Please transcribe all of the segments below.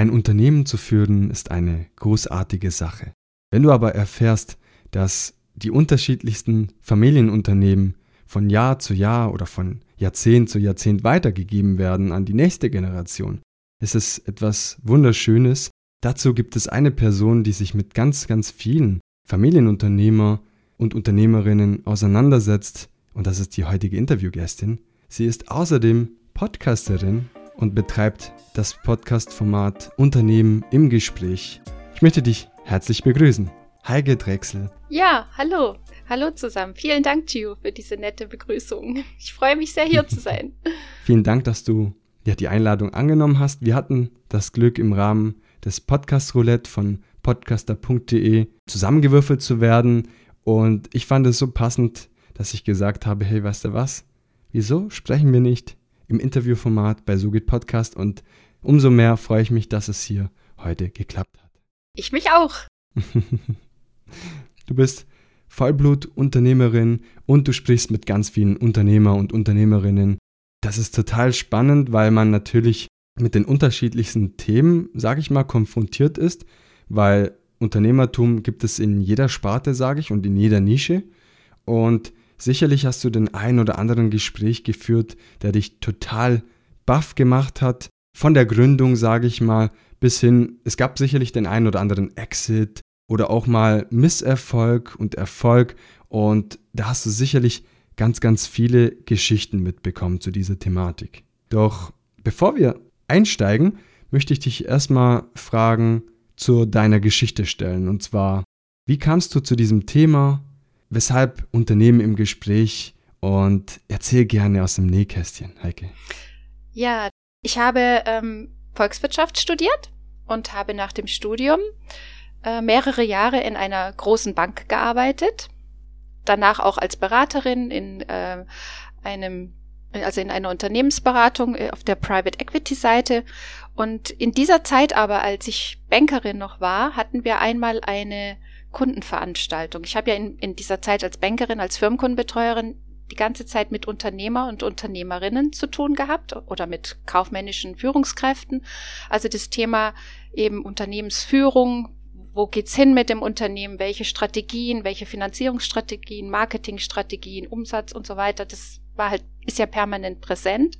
Ein Unternehmen zu führen ist eine großartige Sache. Wenn du aber erfährst, dass die unterschiedlichsten Familienunternehmen von Jahr zu Jahr oder von Jahrzehnt zu Jahrzehnt weitergegeben werden an die nächste Generation, ist es etwas Wunderschönes. Dazu gibt es eine Person, die sich mit ganz, ganz vielen Familienunternehmer und Unternehmerinnen auseinandersetzt, und das ist die heutige Interviewgästin. Sie ist außerdem Podcasterin und betreibt das Podcast-Format Unternehmen im Gespräch. Ich möchte dich herzlich begrüßen. Heike Drechsel. Ja, hallo. Hallo zusammen. Vielen Dank, Gio, für diese nette Begrüßung. Ich freue mich sehr, hier zu sein. Vielen Dank, dass du ja, die Einladung angenommen hast. Wir hatten das Glück, im Rahmen des Podcast Roulette von podcaster.de zusammengewürfelt zu werden. Und ich fand es so passend, dass ich gesagt habe, hey, weißt du was? Wieso sprechen wir nicht im Interviewformat bei So geht Podcast und umso mehr freue ich mich, dass es hier heute geklappt hat. Ich mich auch. du bist Vollblut-Unternehmerin und du sprichst mit ganz vielen Unternehmer und Unternehmerinnen. Das ist total spannend, weil man natürlich mit den unterschiedlichsten Themen, sage ich mal, konfrontiert ist, weil Unternehmertum gibt es in jeder Sparte, sage ich, und in jeder Nische. Und Sicherlich hast du den ein oder anderen Gespräch geführt, der dich total baff gemacht hat. Von der Gründung, sage ich mal, bis hin, es gab sicherlich den einen oder anderen Exit oder auch mal Misserfolg und Erfolg. Und da hast du sicherlich ganz, ganz viele Geschichten mitbekommen zu dieser Thematik. Doch bevor wir einsteigen, möchte ich dich erstmal Fragen zu deiner Geschichte stellen. Und zwar, wie kamst du zu diesem Thema? Weshalb Unternehmen im Gespräch und erzähl gerne aus dem Nähkästchen, Heike. Ja, ich habe ähm, Volkswirtschaft studiert und habe nach dem Studium äh, mehrere Jahre in einer großen Bank gearbeitet. Danach auch als Beraterin in äh, einem also in einer Unternehmensberatung äh, auf der Private Equity Seite. Und in dieser Zeit aber, als ich Bankerin noch war, hatten wir einmal eine Kundenveranstaltung. Ich habe ja in, in dieser Zeit als Bankerin, als Firmenkundenbetreuerin die ganze Zeit mit Unternehmer und Unternehmerinnen zu tun gehabt oder mit kaufmännischen Führungskräften. Also das Thema eben Unternehmensführung, wo geht's hin mit dem Unternehmen, welche Strategien, welche Finanzierungsstrategien, Marketingstrategien, Umsatz und so weiter, das war halt, ist ja permanent präsent.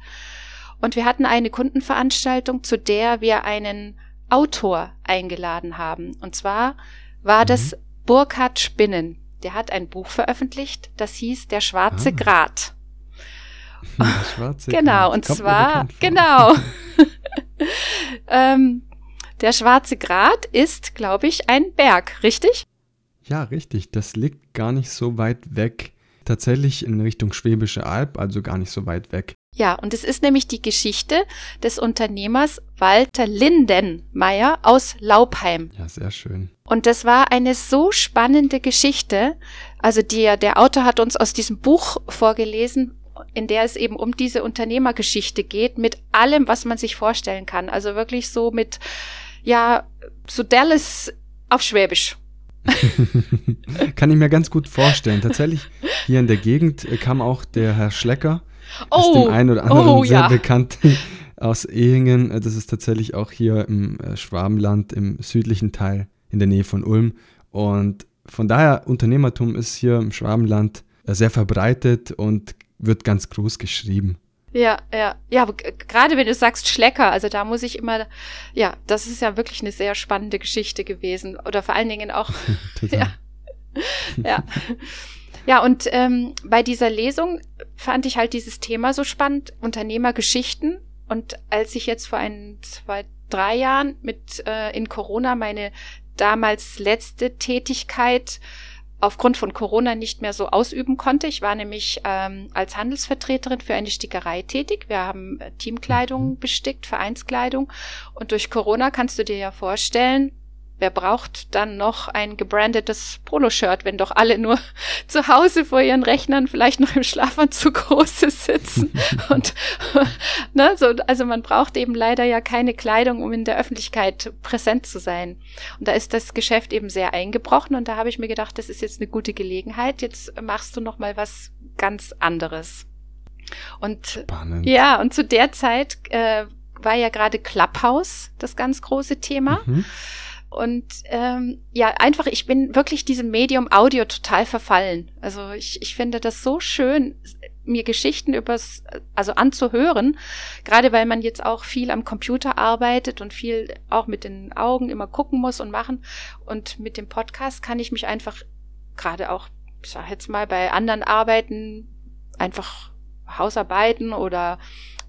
Und wir hatten eine Kundenveranstaltung, zu der wir einen Autor eingeladen haben. Und zwar war mhm. das Burkhard Spinnen. Der hat ein Buch veröffentlicht, das hieß Der schwarze ah. Grat. Der schwarze genau, Grat. und Kommt zwar, genau. ähm, der schwarze Grat ist, glaube ich, ein Berg, richtig? Ja, richtig. Das liegt gar nicht so weit weg. Tatsächlich in Richtung Schwäbische Alb, also gar nicht so weit weg. Ja, und es ist nämlich die Geschichte des Unternehmers Walter Lindenmeier aus Laubheim. Ja, sehr schön. Und das war eine so spannende Geschichte. Also die, der Autor hat uns aus diesem Buch vorgelesen, in der es eben um diese Unternehmergeschichte geht, mit allem, was man sich vorstellen kann. Also wirklich so mit, ja, so Dallas auf Schwäbisch. kann ich mir ganz gut vorstellen. Tatsächlich, hier in der Gegend kam auch der Herr Schlecker oh, ist dem einen oder anderen oh, sehr ja. bekannt aus Ehingen. Das ist tatsächlich auch hier im äh, Schwabenland, im südlichen Teil in der Nähe von Ulm. Und von daher, Unternehmertum ist hier im Schwabenland äh, sehr verbreitet und wird ganz groß geschrieben. Ja, ja, ja, gerade wenn du sagst Schlecker, also da muss ich immer, ja, das ist ja wirklich eine sehr spannende Geschichte gewesen. Oder vor allen Dingen auch, ja, ja. Ja, und ähm, bei dieser Lesung fand ich halt dieses Thema so spannend, Unternehmergeschichten. Und als ich jetzt vor ein, zwei, drei Jahren mit äh, in Corona meine damals letzte Tätigkeit aufgrund von Corona nicht mehr so ausüben konnte. Ich war nämlich ähm, als Handelsvertreterin für eine Stickerei tätig. Wir haben äh, Teamkleidung mhm. bestickt, Vereinskleidung. Und durch Corona kannst du dir ja vorstellen, wer braucht dann noch ein gebrandetes Poloshirt, wenn doch alle nur zu Hause vor ihren Rechnern vielleicht noch im Schlafanzug große sitzen und ne, so, also man braucht eben leider ja keine Kleidung, um in der Öffentlichkeit präsent zu sein. Und da ist das Geschäft eben sehr eingebrochen und da habe ich mir gedacht, das ist jetzt eine gute Gelegenheit. Jetzt machst du noch mal was ganz anderes. Und Spannend. ja, und zu der Zeit äh, war ja gerade Clubhouse das ganz große Thema. Mhm. Und ähm, ja, einfach, ich bin wirklich diesem Medium Audio total verfallen. Also ich, ich finde das so schön, mir Geschichten übers, also anzuhören, gerade weil man jetzt auch viel am Computer arbeitet und viel auch mit den Augen immer gucken muss und machen. Und mit dem Podcast kann ich mich einfach gerade auch, ich sag jetzt mal, bei anderen Arbeiten einfach Hausarbeiten oder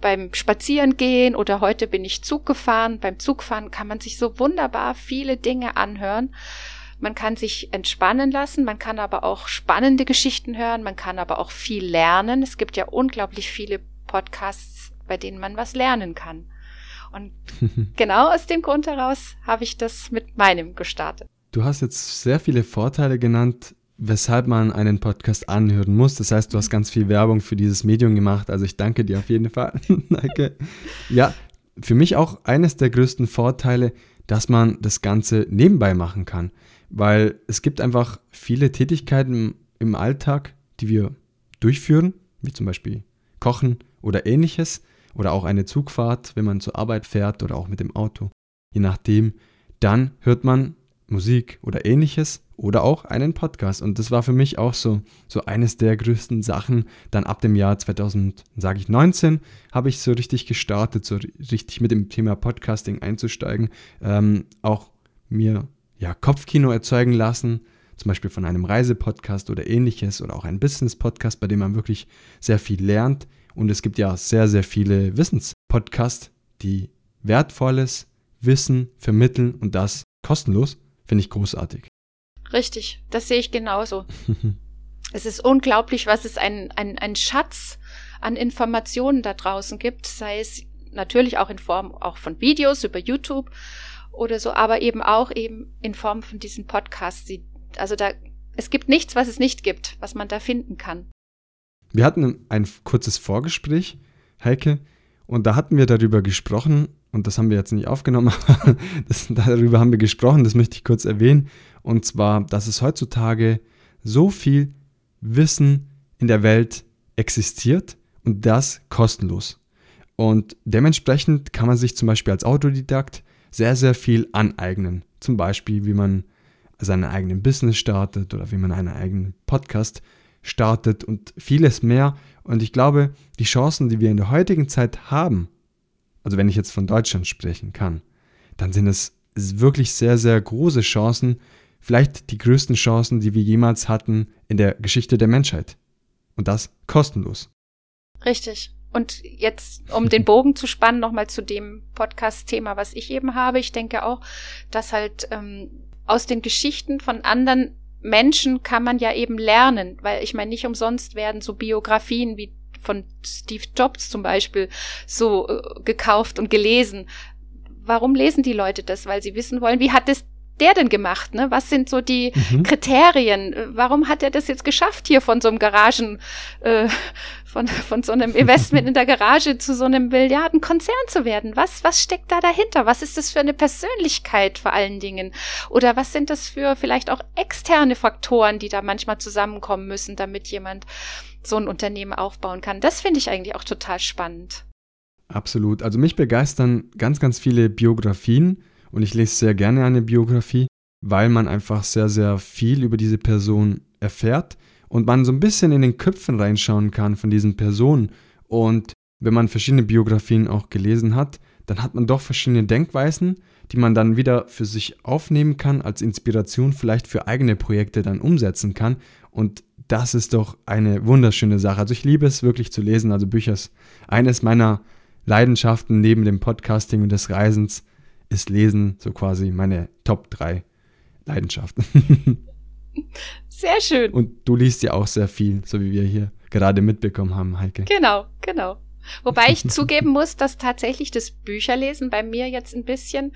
beim Spazierengehen oder heute bin ich Zug gefahren. Beim Zugfahren kann man sich so wunderbar viele Dinge anhören. Man kann sich entspannen lassen, man kann aber auch spannende Geschichten hören, man kann aber auch viel lernen. Es gibt ja unglaublich viele Podcasts, bei denen man was lernen kann. Und genau aus dem Grund heraus habe ich das mit meinem gestartet. Du hast jetzt sehr viele Vorteile genannt, weshalb man einen Podcast anhören muss. Das heißt, du hast ganz viel Werbung für dieses Medium gemacht. Also ich danke dir auf jeden Fall. danke. Ja, für mich auch eines der größten Vorteile, dass man das Ganze nebenbei machen kann. Weil es gibt einfach viele Tätigkeiten im Alltag, die wir durchführen, wie zum Beispiel Kochen oder ähnliches. Oder auch eine Zugfahrt, wenn man zur Arbeit fährt oder auch mit dem Auto. Je nachdem, dann hört man Musik oder ähnliches oder auch einen Podcast. Und das war für mich auch so, so eines der größten Sachen. Dann ab dem Jahr 2000, sage ich 19, habe ich so richtig gestartet, so richtig mit dem Thema Podcasting einzusteigen. Ähm, auch mir ja, Kopfkino erzeugen lassen, zum Beispiel von einem Reisepodcast oder ähnliches oder auch ein Business-Podcast, bei dem man wirklich sehr viel lernt. Und es gibt ja sehr, sehr viele Wissenspodcasts, die wertvolles Wissen vermitteln und das kostenlos. Finde ich großartig. Richtig, das sehe ich genauso. es ist unglaublich, was es ein, ein, ein Schatz an Informationen da draußen gibt, sei es natürlich auch in Form auch von Videos über YouTube oder so, aber eben auch eben in Form von diesen Podcasts. Also da, es gibt nichts, was es nicht gibt, was man da finden kann. Wir hatten ein kurzes Vorgespräch, Heike, und da hatten wir darüber gesprochen, und das haben wir jetzt nicht aufgenommen, aber das, darüber haben wir gesprochen, das möchte ich kurz erwähnen. Und zwar, dass es heutzutage so viel Wissen in der Welt existiert und das kostenlos. Und dementsprechend kann man sich zum Beispiel als Autodidakt sehr, sehr viel aneignen. Zum Beispiel, wie man seinen eigenen Business startet oder wie man einen eigenen Podcast startet und vieles mehr. Und ich glaube, die Chancen, die wir in der heutigen Zeit haben, also wenn ich jetzt von Deutschland sprechen kann, dann sind es wirklich sehr, sehr große Chancen, vielleicht die größten Chancen, die wir jemals hatten in der Geschichte der Menschheit. Und das kostenlos. Richtig. Und jetzt, um den Bogen zu spannen, nochmal zu dem Podcast-Thema, was ich eben habe. Ich denke auch, dass halt ähm, aus den Geschichten von anderen Menschen kann man ja eben lernen, weil ich meine, nicht umsonst werden so Biografien wie von Steve Jobs zum Beispiel so äh, gekauft und gelesen. Warum lesen die Leute das? Weil sie wissen wollen, wie hat es der denn gemacht? Ne? Was sind so die mhm. Kriterien? Warum hat er das jetzt geschafft, hier von so einem Garagen, äh, von, von so einem Investment in der Garage zu so einem Milliardenkonzern zu werden? Was, was steckt da dahinter? Was ist das für eine Persönlichkeit vor allen Dingen? Oder was sind das für vielleicht auch externe Faktoren, die da manchmal zusammenkommen müssen, damit jemand so ein Unternehmen aufbauen kann? Das finde ich eigentlich auch total spannend. Absolut. Also mich begeistern ganz, ganz viele Biografien und ich lese sehr gerne eine Biografie, weil man einfach sehr, sehr viel über diese Person erfährt und man so ein bisschen in den Köpfen reinschauen kann von diesen Personen. Und wenn man verschiedene Biografien auch gelesen hat, dann hat man doch verschiedene Denkweisen, die man dann wieder für sich aufnehmen kann, als Inspiration vielleicht für eigene Projekte dann umsetzen kann. Und das ist doch eine wunderschöne Sache. Also ich liebe es wirklich zu lesen. Also Bücher ist eines meiner Leidenschaften neben dem Podcasting und des Reisens ist Lesen so quasi meine Top 3 Leidenschaften. Sehr schön. Und du liest ja auch sehr viel, so wie wir hier gerade mitbekommen haben, Heike. Genau, genau. Wobei ich zugeben muss, dass tatsächlich das Bücherlesen bei mir jetzt ein bisschen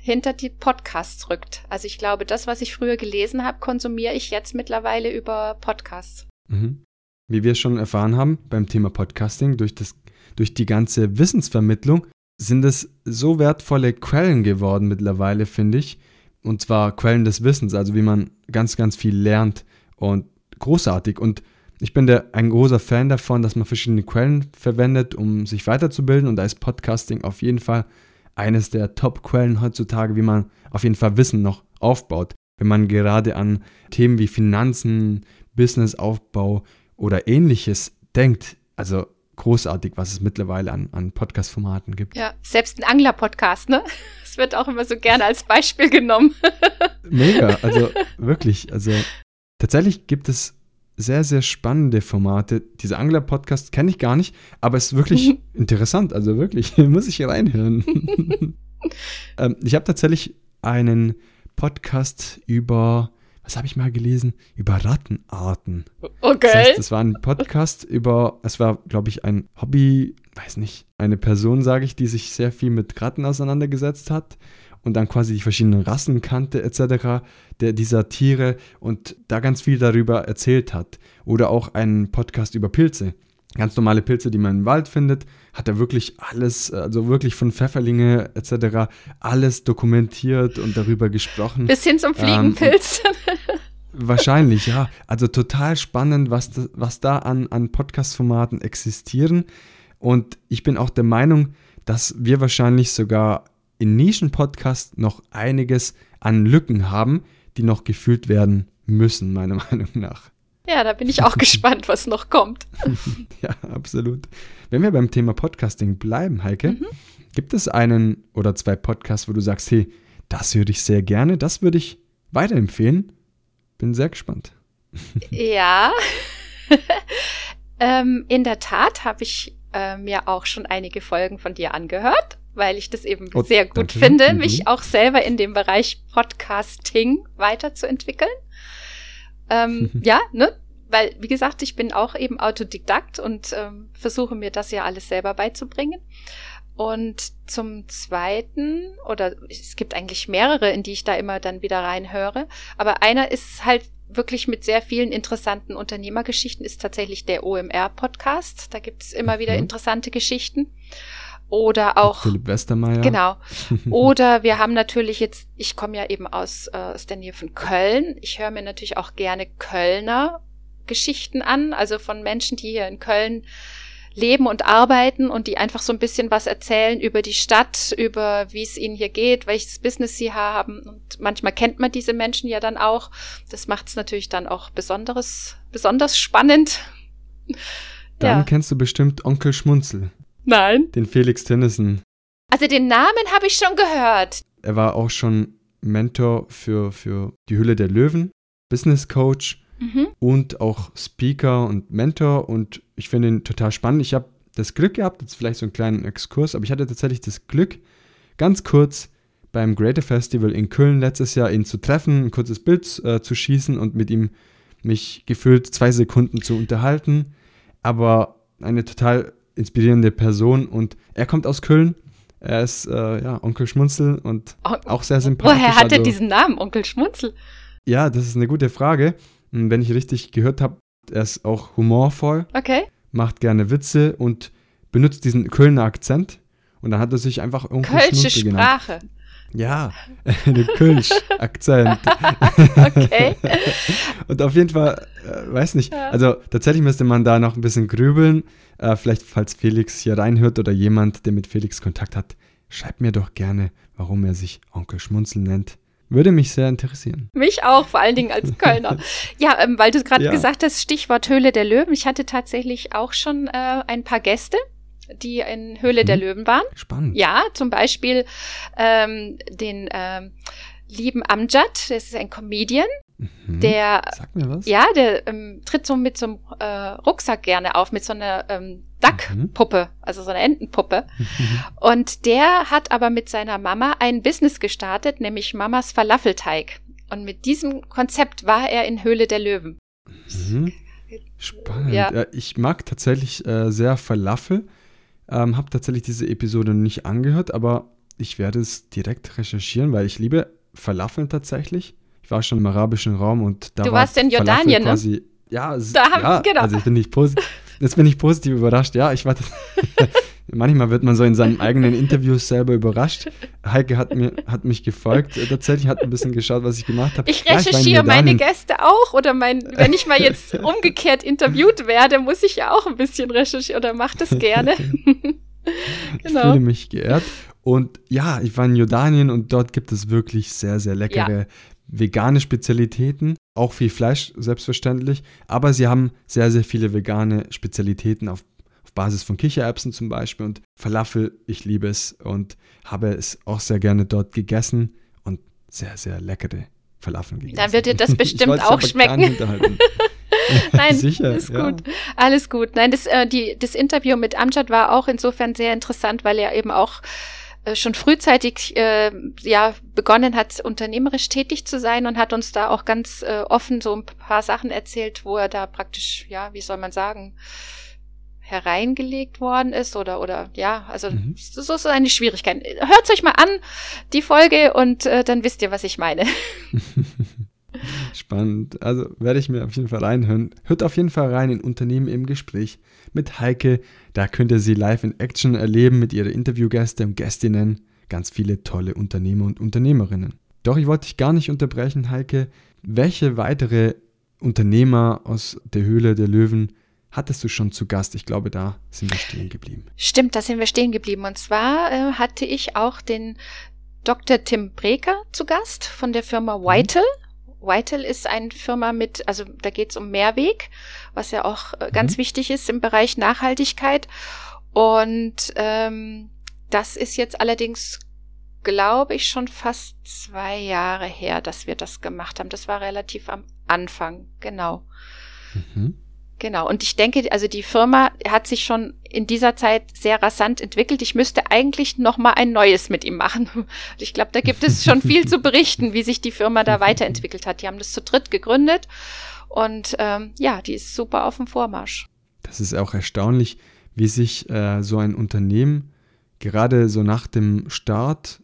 hinter die Podcasts rückt. Also ich glaube, das, was ich früher gelesen habe, konsumiere ich jetzt mittlerweile über Podcasts. Mhm. Wie wir schon erfahren haben beim Thema Podcasting, durch, das, durch die ganze Wissensvermittlung sind es so wertvolle Quellen geworden mittlerweile, finde ich. Und zwar Quellen des Wissens, also wie man ganz, ganz viel lernt und großartig. Und ich bin der, ein großer Fan davon, dass man verschiedene Quellen verwendet, um sich weiterzubilden. Und da ist Podcasting auf jeden Fall eines der Top-Quellen heutzutage, wie man auf jeden Fall Wissen noch aufbaut. Wenn man gerade an Themen wie Finanzen, Businessaufbau oder ähnliches denkt. Also großartig, was es mittlerweile an, an Podcast-Formaten gibt. Ja, selbst ein Angler-Podcast, ne? Das wird auch immer so gerne als Beispiel genommen. Mega, also wirklich. Also tatsächlich gibt es sehr, sehr spannende Formate. Dieser Angler-Podcast kenne ich gar nicht, aber es ist wirklich interessant. Also wirklich, muss ich hier reinhören. ähm, ich habe tatsächlich einen Podcast über, was habe ich mal gelesen? Über Rattenarten. Okay. Das, heißt, das war ein Podcast über, es war, glaube ich, ein Hobby, weiß nicht, eine Person, sage ich, die sich sehr viel mit Ratten auseinandergesetzt hat und dann quasi die verschiedenen Rassen kannte etc. Der, dieser Tiere und da ganz viel darüber erzählt hat. Oder auch einen Podcast über Pilze. Ganz normale Pilze, die man im Wald findet, hat er wirklich alles, also wirklich von Pfefferlinge etc. alles dokumentiert und darüber gesprochen. Bis hin zum Fliegenpilz. Ähm, wahrscheinlich, ja. Also total spannend, was, was da an, an Podcast-Formaten existieren. Und ich bin auch der Meinung, dass wir wahrscheinlich sogar in Nischen-Podcasts noch einiges an Lücken haben, die noch gefüllt werden müssen, meiner Meinung nach. Ja, da bin ich auch gespannt, was noch kommt. ja, absolut. Wenn wir beim Thema Podcasting bleiben, Heike, mhm. gibt es einen oder zwei Podcasts, wo du sagst, hey, das höre ich sehr gerne, das würde ich weiterempfehlen? Bin sehr gespannt. ja, ähm, in der Tat habe ich äh, mir auch schon einige Folgen von dir angehört weil ich das eben oh, sehr gut danke. finde, mhm. mich auch selber in dem Bereich Podcasting weiterzuentwickeln. Ähm, ja, ne? Weil, wie gesagt, ich bin auch eben Autodidakt und ähm, versuche mir das ja alles selber beizubringen. Und zum Zweiten, oder es gibt eigentlich mehrere, in die ich da immer dann wieder reinhöre, aber einer ist halt wirklich mit sehr vielen interessanten Unternehmergeschichten, ist tatsächlich der OMR-Podcast. Da gibt's immer wieder mhm. interessante Geschichten. Oder auch. Philipp Westermeier. Genau. Oder wir haben natürlich jetzt, ich komme ja eben aus, äh, aus der Nähe von Köln. Ich höre mir natürlich auch gerne Kölner Geschichten an, also von Menschen, die hier in Köln leben und arbeiten und die einfach so ein bisschen was erzählen über die Stadt, über wie es ihnen hier geht, welches Business sie haben. Und manchmal kennt man diese Menschen ja dann auch. Das macht es natürlich dann auch besonderes, besonders spannend. Dann ja. kennst du bestimmt Onkel Schmunzel. Nein. Den Felix Tennyson. Also den Namen habe ich schon gehört. Er war auch schon Mentor für, für die Hülle der Löwen, Business Coach mhm. und auch Speaker und Mentor. Und ich finde ihn total spannend. Ich habe das Glück gehabt, jetzt vielleicht so einen kleinen Exkurs, aber ich hatte tatsächlich das Glück, ganz kurz beim Greater Festival in Köln letztes Jahr ihn zu treffen, ein kurzes Bild äh, zu schießen und mit ihm mich gefühlt zwei Sekunden zu unterhalten. Aber eine total inspirierende Person und er kommt aus Köln. Er ist äh, ja Onkel Schmunzel und oh, auch sehr sympathisch. Woher hat also, er diesen Namen, Onkel Schmunzel? Ja, das ist eine gute Frage. Und wenn ich richtig gehört habe, er ist auch humorvoll. Okay. Macht gerne Witze und benutzt diesen Kölner Akzent. Und dann hat er sich einfach Onkel Kölsche Schmunzel genannt. Ja, der Kölsch-Akzent. okay. Und auf jeden Fall, äh, weiß nicht, also tatsächlich müsste man da noch ein bisschen grübeln. Äh, vielleicht, falls Felix hier reinhört oder jemand, der mit Felix Kontakt hat, schreibt mir doch gerne, warum er sich Onkel Schmunzel nennt. Würde mich sehr interessieren. Mich auch, vor allen Dingen als Kölner. ja, ähm, weil du gerade ja. gesagt hast, Stichwort Höhle der Löwen. Ich hatte tatsächlich auch schon äh, ein paar Gäste die in Höhle mhm. der Löwen waren. Spannend. Ja, zum Beispiel ähm, den ähm, lieben Amjad, das ist ein Comedian. Mhm. Der, Sag mir was. ja, der ähm, tritt so mit so einem äh, Rucksack gerne auf, mit so einer ähm, Duckpuppe, mhm. also so einer Entenpuppe. Mhm. Und der hat aber mit seiner Mama ein Business gestartet, nämlich Mamas Falafelteig. Und mit diesem Konzept war er in Höhle der Löwen. Mhm. Spannend. Ja. ja. ich mag tatsächlich äh, sehr Falafel. Ähm, habe tatsächlich diese Episode nicht angehört, aber ich werde es direkt recherchieren, weil ich liebe Falafeln tatsächlich. Ich war schon im arabischen Raum und da du war warst in Jordanien, ne? quasi, ne? Ja, da ja, genau. also ich bin nicht positiv. Jetzt bin ich positiv überrascht. Ja, ich war Manchmal wird man so in seinen eigenen Interviews selber überrascht. Heike hat, mir, hat mich gefolgt. Äh, tatsächlich hat ein bisschen geschaut, was ich gemacht habe. Ich recherchiere ja, meine Gäste auch. Oder mein, wenn ich mal jetzt umgekehrt interviewt werde, muss ich ja auch ein bisschen recherchieren oder mache das gerne. genau. Ich fühle mich geehrt. Und ja, ich war in Jordanien und dort gibt es wirklich sehr, sehr leckere ja. vegane Spezialitäten. Auch viel Fleisch, selbstverständlich. Aber sie haben sehr, sehr viele vegane Spezialitäten auf auf Basis von Kichererbsen zum Beispiel und Falafel, ich liebe es und habe es auch sehr gerne dort gegessen und sehr, sehr leckere Falafel gegessen. Dann wird dir das bestimmt auch schmecken. Nein, Sicher, ist ja. gut. Alles gut. Nein, das, äh, die, das Interview mit Amjad war auch insofern sehr interessant, weil er eben auch äh, schon frühzeitig äh, ja begonnen hat, unternehmerisch tätig zu sein und hat uns da auch ganz äh, offen so ein paar Sachen erzählt, wo er da praktisch, ja, wie soll man sagen, hereingelegt worden ist oder oder ja, also mhm. so ist eine Schwierigkeit. Hört euch mal an die Folge und äh, dann wisst ihr, was ich meine. Spannend. Also werde ich mir auf jeden Fall reinhören. Hört auf jeden Fall rein in Unternehmen im Gespräch mit Heike. Da könnt ihr sie live in Action erleben mit ihren Interviewgäste und Gästinnen. Ganz viele tolle Unternehmer und Unternehmerinnen. Doch ich wollte dich gar nicht unterbrechen, Heike. Welche weitere Unternehmer aus der Höhle der Löwen hattest du schon zu Gast. Ich glaube, da sind wir stehen geblieben. Stimmt, da sind wir stehen geblieben. Und zwar äh, hatte ich auch den Dr. Tim Breker zu Gast von der Firma mhm. Whitel. Mhm. Whitel ist eine Firma mit, also da geht es um Mehrweg, was ja auch äh, ganz mhm. wichtig ist im Bereich Nachhaltigkeit. Und ähm, das ist jetzt allerdings, glaube ich, schon fast zwei Jahre her, dass wir das gemacht haben. Das war relativ am Anfang, genau. Mhm. Genau. Und ich denke, also die Firma hat sich schon in dieser Zeit sehr rasant entwickelt. Ich müsste eigentlich noch mal ein neues mit ihm machen. Und ich glaube, da gibt es schon viel zu berichten, wie sich die Firma da weiterentwickelt hat. Die haben das zu dritt gegründet und ähm, ja, die ist super auf dem Vormarsch. Das ist auch erstaunlich, wie sich äh, so ein Unternehmen gerade so nach dem Start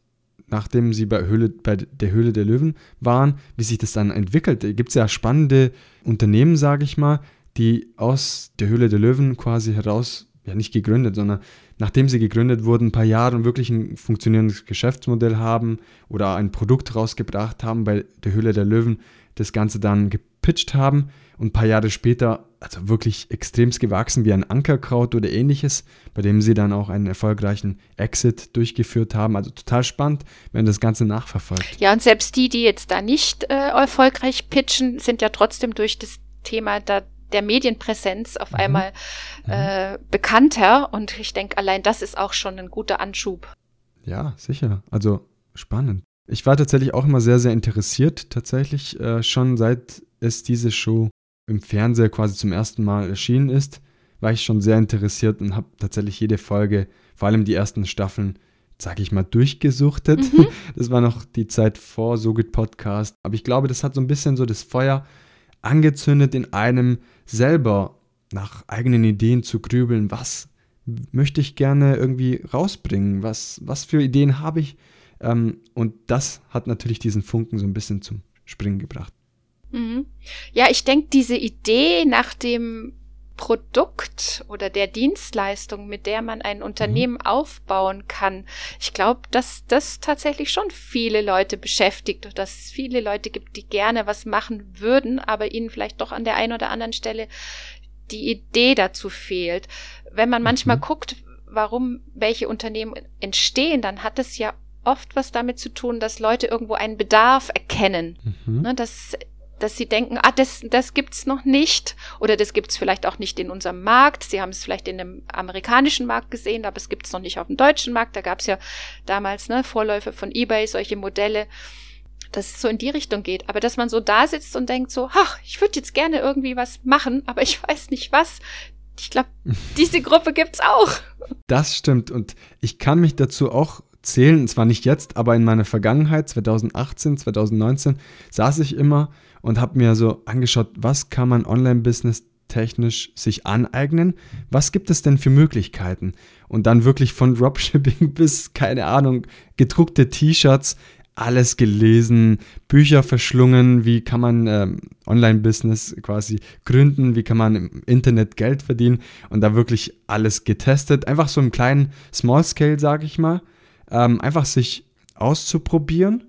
nachdem sie bei, Höhle, bei der Höhle der Löwen waren, wie sich das dann entwickelt. Da gibt es ja spannende Unternehmen, sage ich mal, die aus der Höhle der Löwen quasi heraus, ja nicht gegründet, sondern nachdem sie gegründet wurden, ein paar Jahre wirklich ein funktionierendes Geschäftsmodell haben oder ein Produkt rausgebracht haben, bei der Höhle der Löwen das Ganze dann gepitcht haben und ein paar Jahre später, also wirklich extremst gewachsen wie ein Ankerkraut oder ähnliches, bei dem sie dann auch einen erfolgreichen Exit durchgeführt haben. Also total spannend, wenn das Ganze nachverfolgt. Ja, und selbst die, die jetzt da nicht äh, erfolgreich pitchen, sind ja trotzdem durch das Thema da der Medienpräsenz auf mhm. einmal mhm. äh, bekannter und ich denke, allein das ist auch schon ein guter Anschub. Ja, sicher. Also spannend. Ich war tatsächlich auch immer sehr, sehr interessiert, tatsächlich äh, schon seit es diese Show im Fernseher quasi zum ersten Mal erschienen ist, war ich schon sehr interessiert und habe tatsächlich jede Folge, vor allem die ersten Staffeln, sage ich mal, durchgesuchtet. Mhm. Das war noch die Zeit vor So Good Podcast. Aber ich glaube, das hat so ein bisschen so das Feuer angezündet in einem selber nach eigenen Ideen zu grübeln, was möchte ich gerne irgendwie rausbringen, was, was für Ideen habe ich. Ähm, und das hat natürlich diesen Funken so ein bisschen zum Springen gebracht. Mhm. Ja, ich denke, diese Idee nach dem Produkt oder der Dienstleistung, mit der man ein Unternehmen mhm. aufbauen kann. Ich glaube, dass das tatsächlich schon viele Leute beschäftigt und dass es viele Leute gibt, die gerne was machen würden, aber ihnen vielleicht doch an der einen oder anderen Stelle die Idee dazu fehlt. Wenn man manchmal mhm. guckt, warum welche Unternehmen entstehen, dann hat es ja oft was damit zu tun, dass Leute irgendwo einen Bedarf erkennen. Mhm. Ne, dass dass sie denken, ah, das, das gibt's noch nicht oder das gibt's vielleicht auch nicht in unserem Markt. Sie haben es vielleicht in dem amerikanischen Markt gesehen, aber es gibt's noch nicht auf dem deutschen Markt. Da gab's ja damals ne, Vorläufe von eBay, solche Modelle, dass es so in die Richtung geht. Aber dass man so da sitzt und denkt so, ach, ich würde jetzt gerne irgendwie was machen, aber ich weiß nicht was. Ich glaube, diese Gruppe gibt's auch. Das stimmt und ich kann mich dazu auch zählen, zwar nicht jetzt, aber in meiner Vergangenheit, 2018, 2019, saß ich immer und habe mir so angeschaut, was kann man Online-Business technisch sich aneignen? Was gibt es denn für Möglichkeiten? Und dann wirklich von Dropshipping bis, keine Ahnung, gedruckte T-Shirts, alles gelesen, Bücher verschlungen, wie kann man ähm, Online-Business quasi gründen, wie kann man im Internet Geld verdienen und da wirklich alles getestet. Einfach so im kleinen Small Scale, sage ich mal. Ähm, einfach sich auszuprobieren,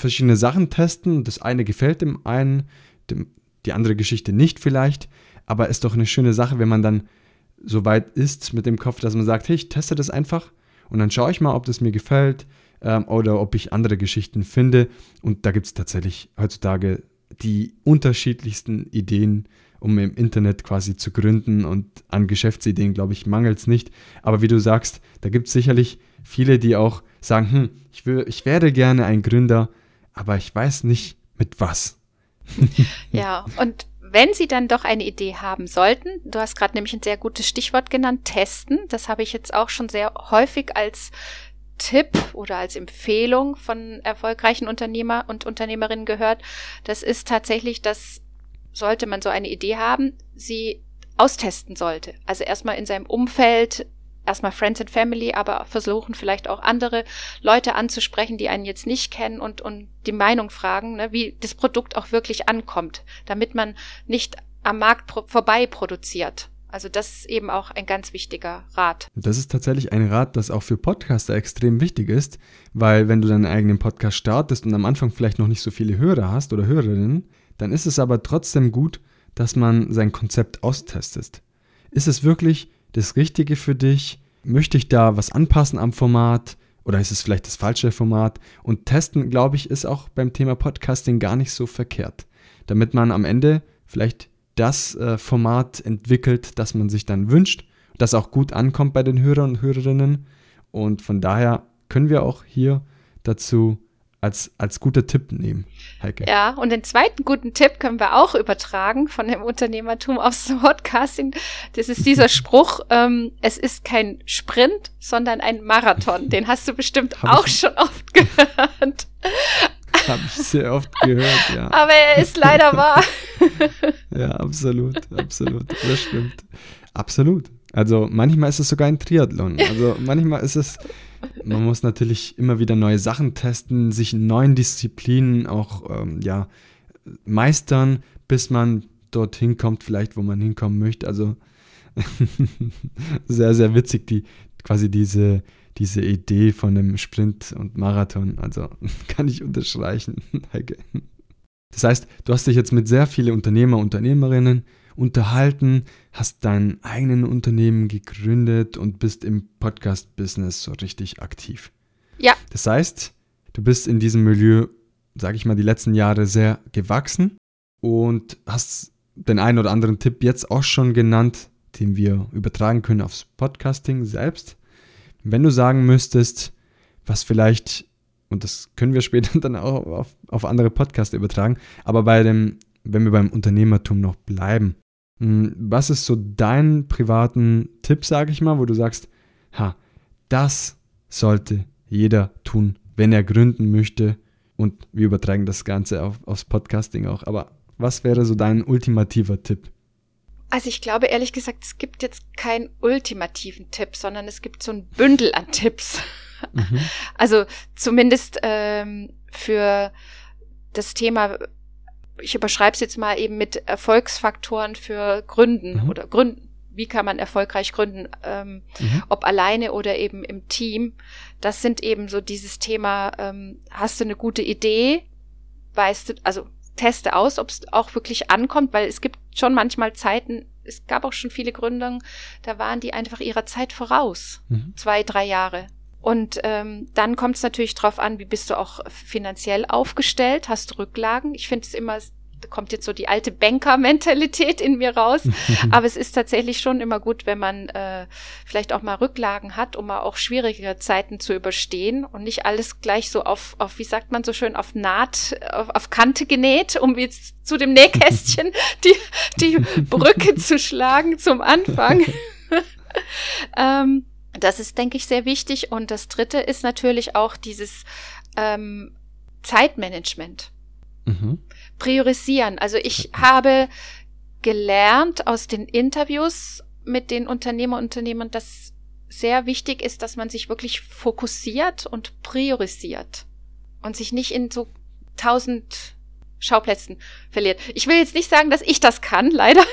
verschiedene Sachen testen. Das eine gefällt dem einen, dem, die andere Geschichte nicht vielleicht, aber ist doch eine schöne Sache, wenn man dann so weit ist mit dem Kopf, dass man sagt, hey, ich teste das einfach und dann schaue ich mal, ob das mir gefällt ähm, oder ob ich andere Geschichten finde. Und da gibt es tatsächlich heutzutage die unterschiedlichsten Ideen, um im Internet quasi zu gründen. Und an Geschäftsideen, glaube ich, mangelt es nicht. Aber wie du sagst, da gibt es sicherlich viele, die auch sagen, hm, ich, will, ich werde gerne ein Gründer, aber ich weiß nicht mit was. ja, und wenn Sie dann doch eine Idee haben sollten, du hast gerade nämlich ein sehr gutes Stichwort genannt, testen. Das habe ich jetzt auch schon sehr häufig als Tipp oder als Empfehlung von erfolgreichen Unternehmer und Unternehmerinnen gehört. Das ist tatsächlich, dass sollte man so eine Idee haben, sie austesten sollte. Also erstmal in seinem Umfeld, erstmal Friends and Family, aber versuchen vielleicht auch andere Leute anzusprechen, die einen jetzt nicht kennen und, und die Meinung fragen, ne, wie das Produkt auch wirklich ankommt, damit man nicht am Markt pro vorbei produziert. Also das ist eben auch ein ganz wichtiger Rat. Das ist tatsächlich ein Rat, das auch für Podcaster extrem wichtig ist, weil wenn du deinen eigenen Podcast startest und am Anfang vielleicht noch nicht so viele Hörer hast oder Hörerinnen, dann ist es aber trotzdem gut, dass man sein Konzept austestet. Ist es wirklich das Richtige für dich? Möchte ich da was anpassen am Format? Oder ist es vielleicht das falsche Format? Und testen, glaube ich, ist auch beim Thema Podcasting gar nicht so verkehrt. Damit man am Ende vielleicht das äh, Format entwickelt, das man sich dann wünscht, das auch gut ankommt bei den Hörern und Hörerinnen. Und von daher können wir auch hier dazu als, als guter Tipp nehmen, Heike. Ja, und den zweiten guten Tipp können wir auch übertragen von dem Unternehmertum aufs Podcasting. Das ist dieser Spruch, ähm, es ist kein Sprint, sondern ein Marathon. Den hast du bestimmt auch schon oft gehört. Habe ich sehr oft gehört, ja. Aber er ist leider wahr. ja, absolut, absolut. Das stimmt. Absolut. Also manchmal ist es sogar ein Triathlon. Also manchmal ist es, man muss natürlich immer wieder neue Sachen testen, sich in neuen Disziplinen auch ähm, ja, meistern, bis man dorthin kommt, vielleicht wo man hinkommen möchte. Also sehr, sehr witzig, die quasi diese, diese Idee von einem Sprint und Marathon. Also kann ich unterstreichen. Das heißt, du hast dich jetzt mit sehr vielen Unternehmer, Unternehmerinnen unterhalten, hast dein eigenen Unternehmen gegründet und bist im Podcast-Business so richtig aktiv. Ja. Das heißt, du bist in diesem Milieu, sage ich mal, die letzten Jahre sehr gewachsen und hast den einen oder anderen Tipp jetzt auch schon genannt, den wir übertragen können aufs Podcasting selbst. Wenn du sagen müsstest, was vielleicht, und das können wir später dann auch auf, auf andere Podcasts übertragen, aber bei dem, wenn wir beim Unternehmertum noch bleiben, was ist so dein privaten Tipp, sage ich mal, wo du sagst, ha, das sollte jeder tun, wenn er gründen möchte und wir übertragen das Ganze auf, aufs Podcasting auch. Aber was wäre so dein ultimativer Tipp? Also ich glaube ehrlich gesagt, es gibt jetzt keinen ultimativen Tipp, sondern es gibt so ein Bündel an Tipps. Mhm. Also zumindest ähm, für das Thema, ich überschreibe es jetzt mal eben mit Erfolgsfaktoren für Gründen mhm. oder Gründen. Wie kann man erfolgreich gründen, ähm, mhm. ob alleine oder eben im Team? Das sind eben so dieses Thema, ähm, hast du eine gute Idee? Weißt du, also teste aus, ob es auch wirklich ankommt, weil es gibt schon manchmal Zeiten, es gab auch schon viele Gründungen, da waren die einfach ihrer Zeit voraus. Mhm. Zwei, drei Jahre. Und ähm, dann kommt es natürlich drauf an, wie bist du auch finanziell aufgestellt, hast du Rücklagen. Ich finde es immer da kommt jetzt so die alte Banker-Mentalität in mir raus. Aber es ist tatsächlich schon immer gut, wenn man äh, vielleicht auch mal Rücklagen hat, um mal auch schwierige Zeiten zu überstehen und nicht alles gleich so auf, auf wie sagt man so schön, auf Naht, auf, auf Kante genäht, um jetzt zu dem Nähkästchen die, die Brücke zu schlagen zum Anfang. ähm, das ist, denke ich, sehr wichtig. Und das Dritte ist natürlich auch dieses ähm, Zeitmanagement. Mhm priorisieren. Also ich habe gelernt aus den Interviews mit den Unternehmer und Unternehmern, dass sehr wichtig ist, dass man sich wirklich fokussiert und priorisiert. und sich nicht in so tausend Schauplätzen verliert. Ich will jetzt nicht sagen, dass ich das kann, leider.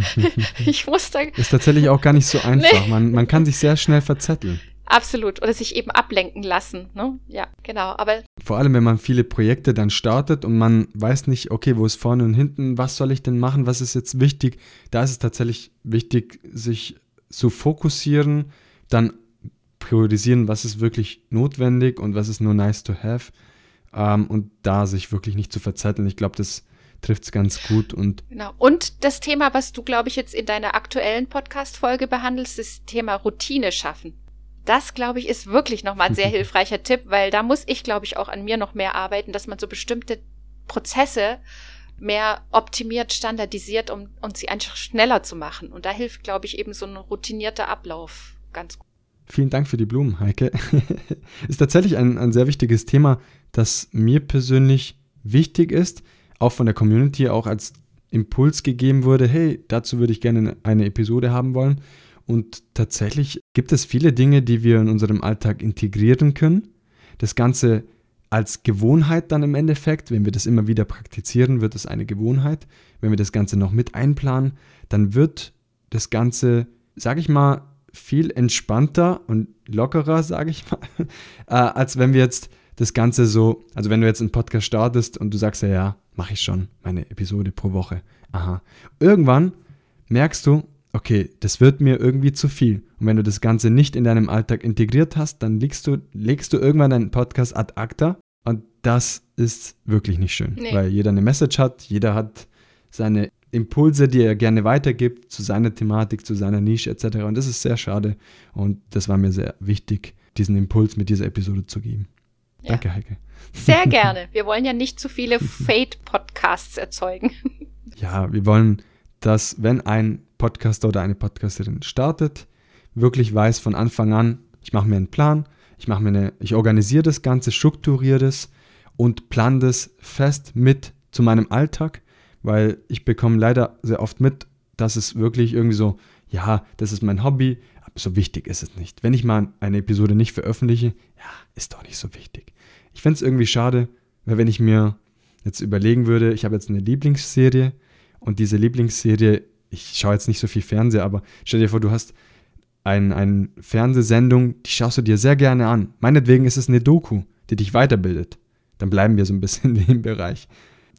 ich muss da. Ist tatsächlich auch gar nicht so einfach. Nee. Man, man kann sich sehr schnell verzetteln. Absolut. Oder sich eben ablenken lassen. Ne? Ja, genau. Aber Vor allem, wenn man viele Projekte dann startet und man weiß nicht, okay, wo ist vorne und hinten, was soll ich denn machen, was ist jetzt wichtig? Da ist es tatsächlich wichtig, sich zu fokussieren, dann priorisieren, was ist wirklich notwendig und was ist nur nice to have. Ähm, und da sich wirklich nicht zu verzetteln. Ich glaube, das trifft es ganz gut. Und genau. Und das Thema, was du, glaube ich, jetzt in deiner aktuellen Podcast-Folge behandelst, das Thema Routine schaffen. Das, glaube ich, ist wirklich nochmal ein sehr hilfreicher Tipp, weil da muss ich, glaube ich, auch an mir noch mehr arbeiten, dass man so bestimmte Prozesse mehr optimiert, standardisiert, um, um sie einfach schneller zu machen. Und da hilft, glaube ich, eben so ein routinierter Ablauf ganz gut. Vielen Dank für die Blumen, Heike. ist tatsächlich ein, ein sehr wichtiges Thema, das mir persönlich wichtig ist, auch von der Community, auch als Impuls gegeben wurde, hey, dazu würde ich gerne eine Episode haben wollen. Und tatsächlich gibt es viele Dinge, die wir in unserem Alltag integrieren können. Das Ganze als Gewohnheit dann im Endeffekt, wenn wir das immer wieder praktizieren, wird es eine Gewohnheit. Wenn wir das Ganze noch mit einplanen, dann wird das Ganze, sage ich mal, viel entspannter und lockerer, sage ich mal, äh, als wenn wir jetzt das Ganze so, also wenn du jetzt einen Podcast startest und du sagst ja, ja, mache ich schon, meine Episode pro Woche. Aha. Irgendwann merkst du, okay, das wird mir irgendwie zu viel. Und wenn du das Ganze nicht in deinem Alltag integriert hast, dann legst du, legst du irgendwann deinen Podcast ad acta und das ist wirklich nicht schön, nee. weil jeder eine Message hat, jeder hat seine Impulse, die er gerne weitergibt zu seiner Thematik, zu seiner Nische etc. Und das ist sehr schade und das war mir sehr wichtig, diesen Impuls mit dieser Episode zu geben. Ja. Danke, Heike. Sehr gerne. Wir wollen ja nicht zu viele Fate-Podcasts erzeugen. Ja, wir wollen, dass wenn ein Podcaster oder eine Podcasterin startet, wirklich weiß von Anfang an, ich mache mir einen Plan, ich mache mir eine, ich organisiere das Ganze, strukturiere das und plane das fest mit zu meinem Alltag, weil ich bekomme leider sehr oft mit, dass es wirklich irgendwie so, ja, das ist mein Hobby, so wichtig ist es nicht. Wenn ich mal eine Episode nicht veröffentliche, ja, ist doch nicht so wichtig. Ich finde es irgendwie schade, weil wenn ich mir jetzt überlegen würde, ich habe jetzt eine Lieblingsserie und diese Lieblingsserie ich schaue jetzt nicht so viel Fernseher, aber stell dir vor, du hast eine ein Fernsehsendung, die schaust du dir sehr gerne an. Meinetwegen ist es eine Doku, die dich weiterbildet. Dann bleiben wir so ein bisschen in dem Bereich.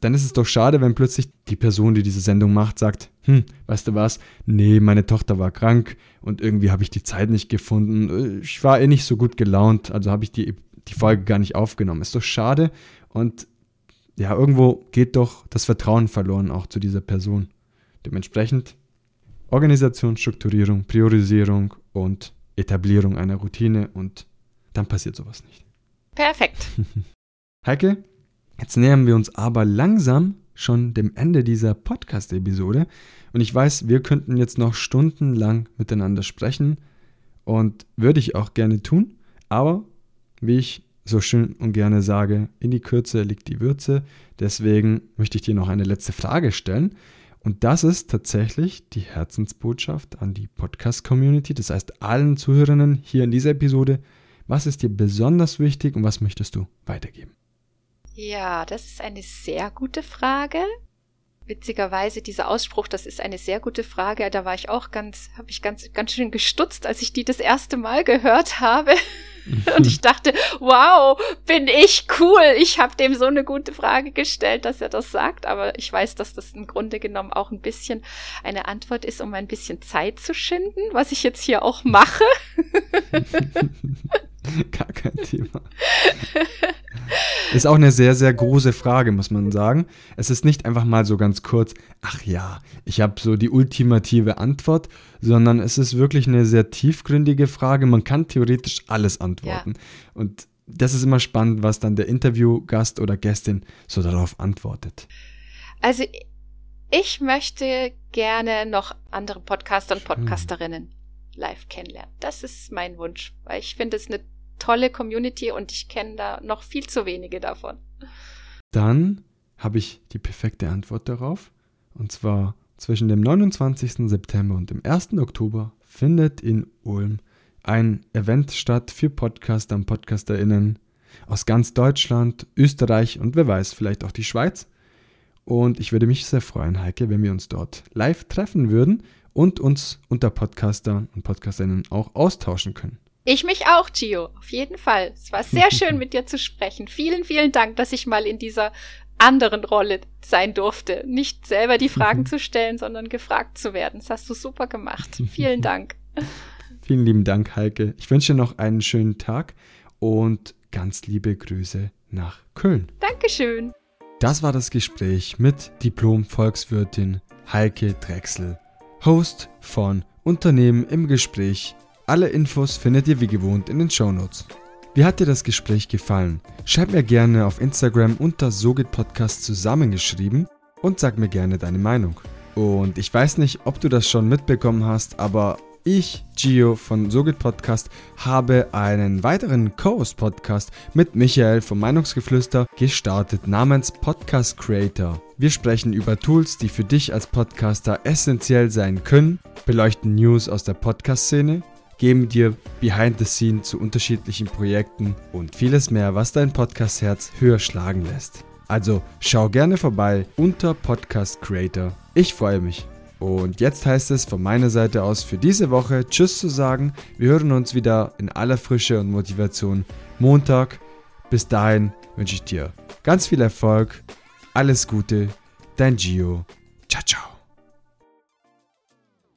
Dann ist es doch schade, wenn plötzlich die Person, die diese Sendung macht, sagt, hm, weißt du was, nee, meine Tochter war krank und irgendwie habe ich die Zeit nicht gefunden. Ich war eh nicht so gut gelaunt, also habe ich die, die Folge gar nicht aufgenommen. Ist doch schade und ja, irgendwo geht doch das Vertrauen verloren auch zu dieser Person. Dementsprechend Organisation, Strukturierung, Priorisierung und Etablierung einer Routine und dann passiert sowas nicht. Perfekt. Heike, jetzt nähern wir uns aber langsam schon dem Ende dieser Podcast-Episode und ich weiß, wir könnten jetzt noch stundenlang miteinander sprechen und würde ich auch gerne tun, aber wie ich so schön und gerne sage, in die Kürze liegt die Würze. Deswegen möchte ich dir noch eine letzte Frage stellen. Und das ist tatsächlich die Herzensbotschaft an die Podcast-Community, das heißt allen Zuhörerinnen hier in dieser Episode. Was ist dir besonders wichtig und was möchtest du weitergeben? Ja, das ist eine sehr gute Frage. Witzigerweise dieser Ausspruch, das ist eine sehr gute Frage. Da war ich auch ganz, habe ich ganz, ganz schön gestutzt, als ich die das erste Mal gehört habe. Und ich dachte, wow, bin ich cool. Ich habe dem so eine gute Frage gestellt, dass er das sagt. Aber ich weiß, dass das im Grunde genommen auch ein bisschen eine Antwort ist, um ein bisschen Zeit zu schinden, was ich jetzt hier auch mache. Gar kein Thema. Ist auch eine sehr, sehr große Frage, muss man sagen. Es ist nicht einfach mal so ganz kurz, ach ja, ich habe so die ultimative Antwort, sondern es ist wirklich eine sehr tiefgründige Frage. Man kann theoretisch alles antworten. Ja. Und das ist immer spannend, was dann der Interviewgast oder Gästin so darauf antwortet. Also ich möchte gerne noch andere Podcaster und Podcasterinnen live kennenlernen. Das ist mein Wunsch, weil ich finde es eine tolle Community und ich kenne da noch viel zu wenige davon. Dann habe ich die perfekte Antwort darauf. Und zwar zwischen dem 29. September und dem 1. Oktober findet in Ulm ein Event statt für Podcaster und PodcasterInnen. aus ganz Deutschland, Österreich und wer weiß, vielleicht auch die Schweiz. Und ich würde mich sehr freuen, Heike, wenn wir uns dort live treffen würden und uns unter Podcastern und Podcasterinnen auch austauschen können. Ich mich auch, Gio, auf jeden Fall. Es war sehr schön, mit dir zu sprechen. Vielen, vielen Dank, dass ich mal in dieser anderen Rolle sein durfte. Nicht selber die Fragen zu stellen, sondern gefragt zu werden. Das hast du super gemacht. Vielen Dank. Vielen lieben Dank, Heike. Ich wünsche dir noch einen schönen Tag und ganz liebe Grüße nach Köln. Dankeschön. Das war das Gespräch mit Diplom-Volkswirtin Heike Drechsel, Host von Unternehmen im Gespräch. Alle Infos findet ihr wie gewohnt in den Shownotes. Wie hat dir das Gespräch gefallen? Schreib mir gerne auf Instagram unter Sogit Podcast zusammengeschrieben und sag mir gerne deine Meinung. Und ich weiß nicht, ob du das schon mitbekommen hast, aber ich, Gio von Sogit Podcast, habe einen weiteren Co-Host-Podcast mit Michael vom Meinungsgeflüster gestartet namens Podcast Creator. Wir sprechen über Tools, die für dich als Podcaster essentiell sein können, beleuchten News aus der Podcast-Szene geben dir Behind the Scene zu unterschiedlichen Projekten und vieles mehr, was dein Podcast-Herz höher schlagen lässt. Also schau gerne vorbei unter Podcast Creator. Ich freue mich. Und jetzt heißt es von meiner Seite aus für diese Woche Tschüss zu sagen. Wir hören uns wieder in aller Frische und Motivation Montag. Bis dahin wünsche ich dir ganz viel Erfolg, alles Gute, dein Gio